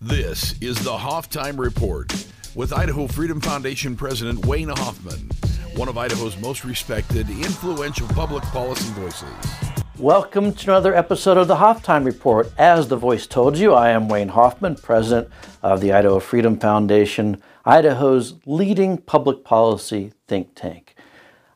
This is the Hoff-Time Report with Idaho Freedom Foundation President Wayne Hoffman, one of Idaho's most respected, influential public policy voices. Welcome to another episode of the Hoff-Time Report. As the voice told you, I am Wayne Hoffman, president of the Idaho Freedom Foundation, Idaho's leading public policy think tank.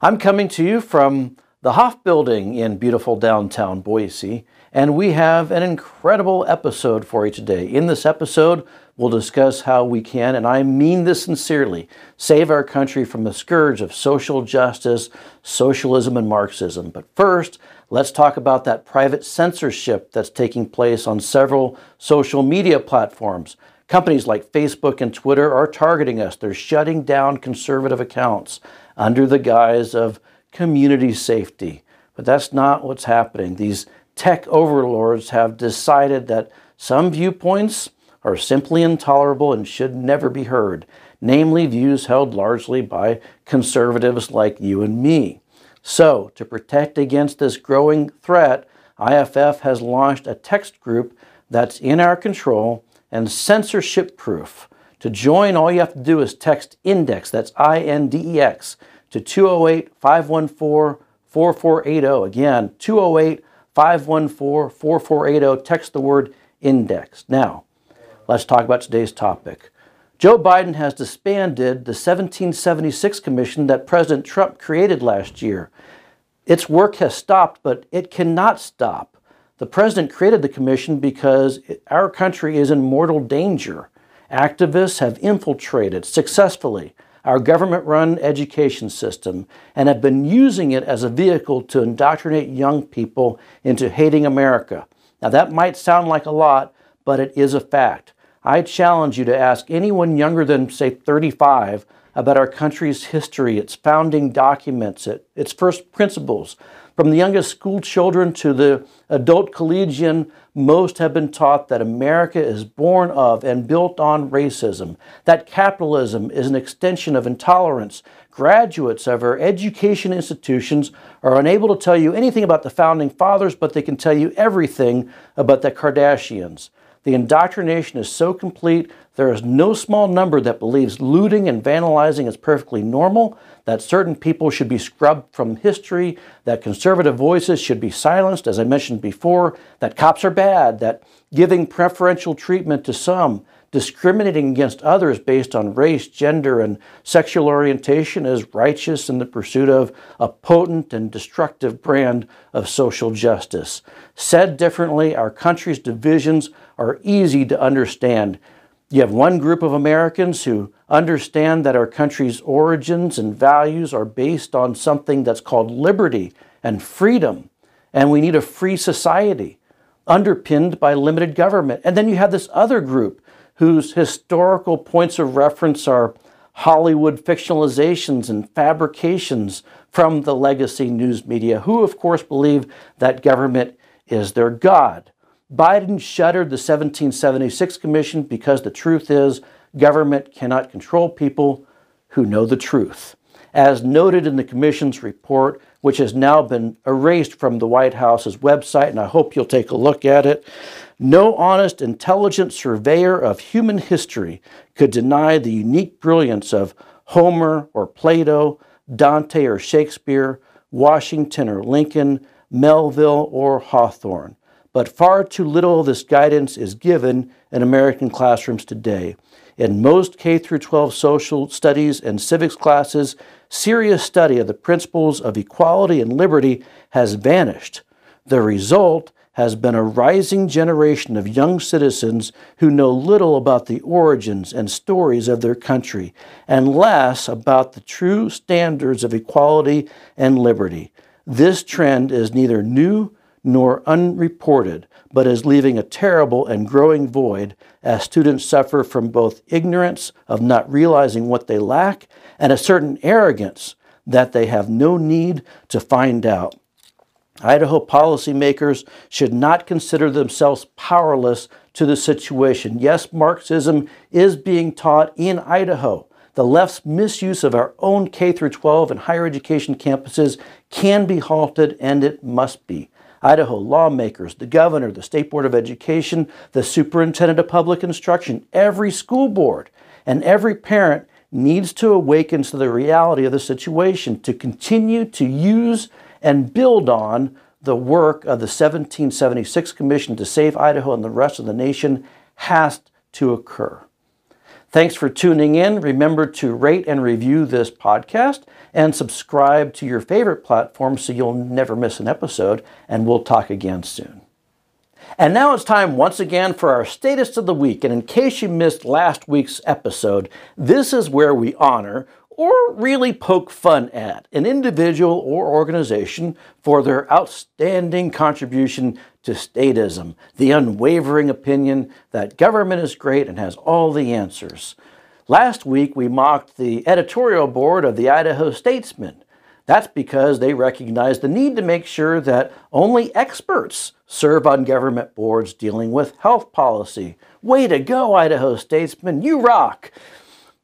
I'm coming to you from the Hoff Building in beautiful downtown Boise, and we have an incredible episode for you today. In this episode, we'll discuss how we can, and I mean this sincerely, save our country from the scourge of social justice, socialism, and Marxism. But first, let's talk about that private censorship that's taking place on several social media platforms. Companies like Facebook and Twitter are targeting us. They're shutting down conservative accounts under the guise of community safety. But that's not what's happening. These tech overlords have decided that some viewpoints are simply intolerable and should never be heard, namely views held largely by conservatives like you and me. So, to protect against this growing threat, IFF has launched a text group that's in our control and censorship proof. To join, all you have to do is text INDEX, that's I N D E X, to 208 514 4480. Again, 208 514 4480. Text the word index. Now, let's talk about today's topic. Joe Biden has disbanded the 1776 Commission that President Trump created last year. Its work has stopped, but it cannot stop. The president created the commission because our country is in mortal danger. Activists have infiltrated successfully our government run education system and have been using it as a vehicle to indoctrinate young people into hating America. Now, that might sound like a lot, but it is a fact. I challenge you to ask anyone younger than, say, 35 about our country's history, its founding documents, its first principles, from the youngest school children to the adult collegian, most have been taught that America is born of and built on racism, that capitalism is an extension of intolerance. Graduates of our education institutions are unable to tell you anything about the founding fathers, but they can tell you everything about the Kardashians. The indoctrination is so complete, there is no small number that believes looting and vandalizing is perfectly normal, that certain people should be scrubbed from history, that conservative voices should be silenced, as I mentioned before, that cops are bad, that giving preferential treatment to some, discriminating against others based on race, gender, and sexual orientation is righteous in the pursuit of a potent and destructive brand of social justice. Said differently, our country's divisions are easy to understand. You have one group of Americans who understand that our country's origins and values are based on something that's called liberty and freedom, and we need a free society underpinned by limited government. And then you have this other group whose historical points of reference are Hollywood fictionalizations and fabrications from the legacy news media, who, of course, believe that government is their God. Biden shuttered the 1776 Commission because the truth is government cannot control people who know the truth. As noted in the Commission's report, which has now been erased from the White House's website, and I hope you'll take a look at it, no honest, intelligent surveyor of human history could deny the unique brilliance of Homer or Plato, Dante or Shakespeare, Washington or Lincoln, Melville or Hawthorne but far too little of this guidance is given in American classrooms today. In most K 12 social studies and civics classes, serious study of the principles of equality and liberty has vanished. The result has been a rising generation of young citizens who know little about the origins and stories of their country and less about the true standards of equality and liberty. This trend is neither new nor unreported, but is leaving a terrible and growing void as students suffer from both ignorance of not realizing what they lack and a certain arrogance that they have no need to find out. Idaho policymakers should not consider themselves powerless to the situation. Yes, Marxism is being taught in Idaho. The left's misuse of our own K 12 and higher education campuses can be halted, and it must be. Idaho lawmakers, the governor, the State Board of Education, the superintendent of public instruction, every school board, and every parent needs to awaken to the reality of the situation to continue to use and build on the work of the 1776 Commission to Save Idaho and the rest of the nation has to occur. Thanks for tuning in. Remember to rate and review this podcast and subscribe to your favorite platform so you'll never miss an episode. And we'll talk again soon. And now it's time once again for our Statist of the Week. And in case you missed last week's episode, this is where we honor or really poke fun at an individual or organization for their outstanding contribution to statism, the unwavering opinion that government is great and has all the answers. Last week, we mocked the editorial board of the Idaho Statesman. That's because they recognize the need to make sure that only experts serve on government boards dealing with health policy. Way to go, Idaho Statesman, you rock!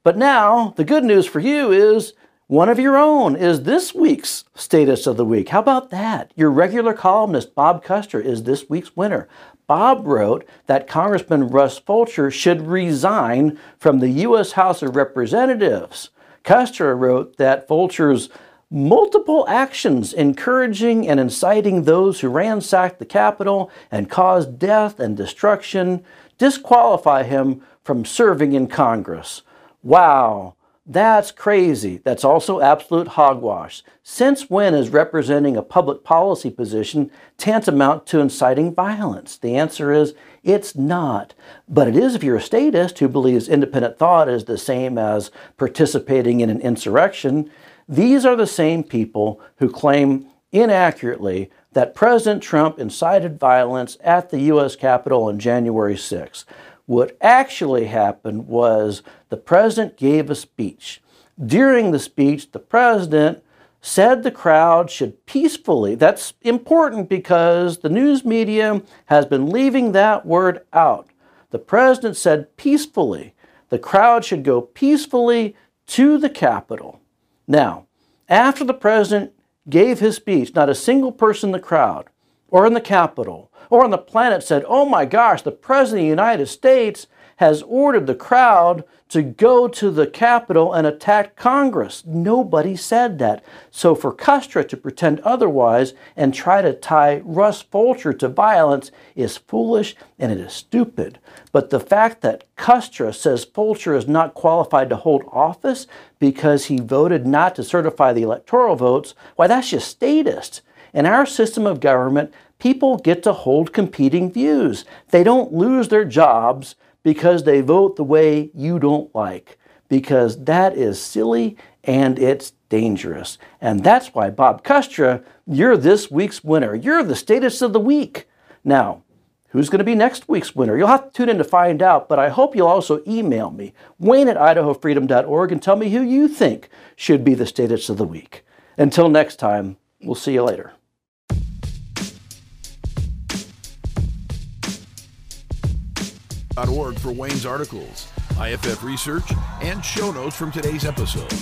But now, the good news for you is one of your own is this week's Statist of the Week. How about that? Your regular columnist, Bob Kustra, is this week's winner. Bob wrote that Congressman Russ Fulcher should resign from the U.S. House of Representatives. Kustra wrote that Fulcher's multiple actions encouraging and inciting those who ransacked the Capitol and caused death and destruction disqualify him from serving in Congress. Wow, that's crazy. That's also absolute hogwash. Since when is representing a public policy position tantamount to inciting violence? The answer is it's not. But it is if you're a statist who believes independent thought is the same as participating in an insurrection. These are the same people who claim inaccurately that President Trump incited violence at the U.S. Capitol on January 6. What actually happened was the president gave a speech. During the speech, the president said the crowd should peacefully, that's important because the news media has been leaving that word out. The president said peacefully, the crowd should go peacefully to the Capitol. Now, after the president gave his speech, not a single person in the crowd or in the Capitol or on the planet said, oh my gosh, the President of the United States has ordered the crowd to go to the Capitol and attack Congress. Nobody said that. So for Kustra to pretend otherwise and try to tie Russ Fulcher to violence is foolish and it is stupid. But the fact that Kustra says Fulcher is not qualified to hold office because he voted not to certify the electoral votes, why that's just statist. In our system of government, people get to hold competing views. They don't lose their jobs because they vote the way you don't like, because that is silly and it's dangerous. And that's why, Bob Kustra, you're this week's winner. You're the statist of the week. Now, who's going to be next week's winner? You'll have to tune in to find out, but I hope you'll also email me, wayne at idahofreedom.org, and tell me who you think should be the statist of the week. Until next time, we'll see you later. Org for Wayne's articles, IFF research, and show notes from today's episode.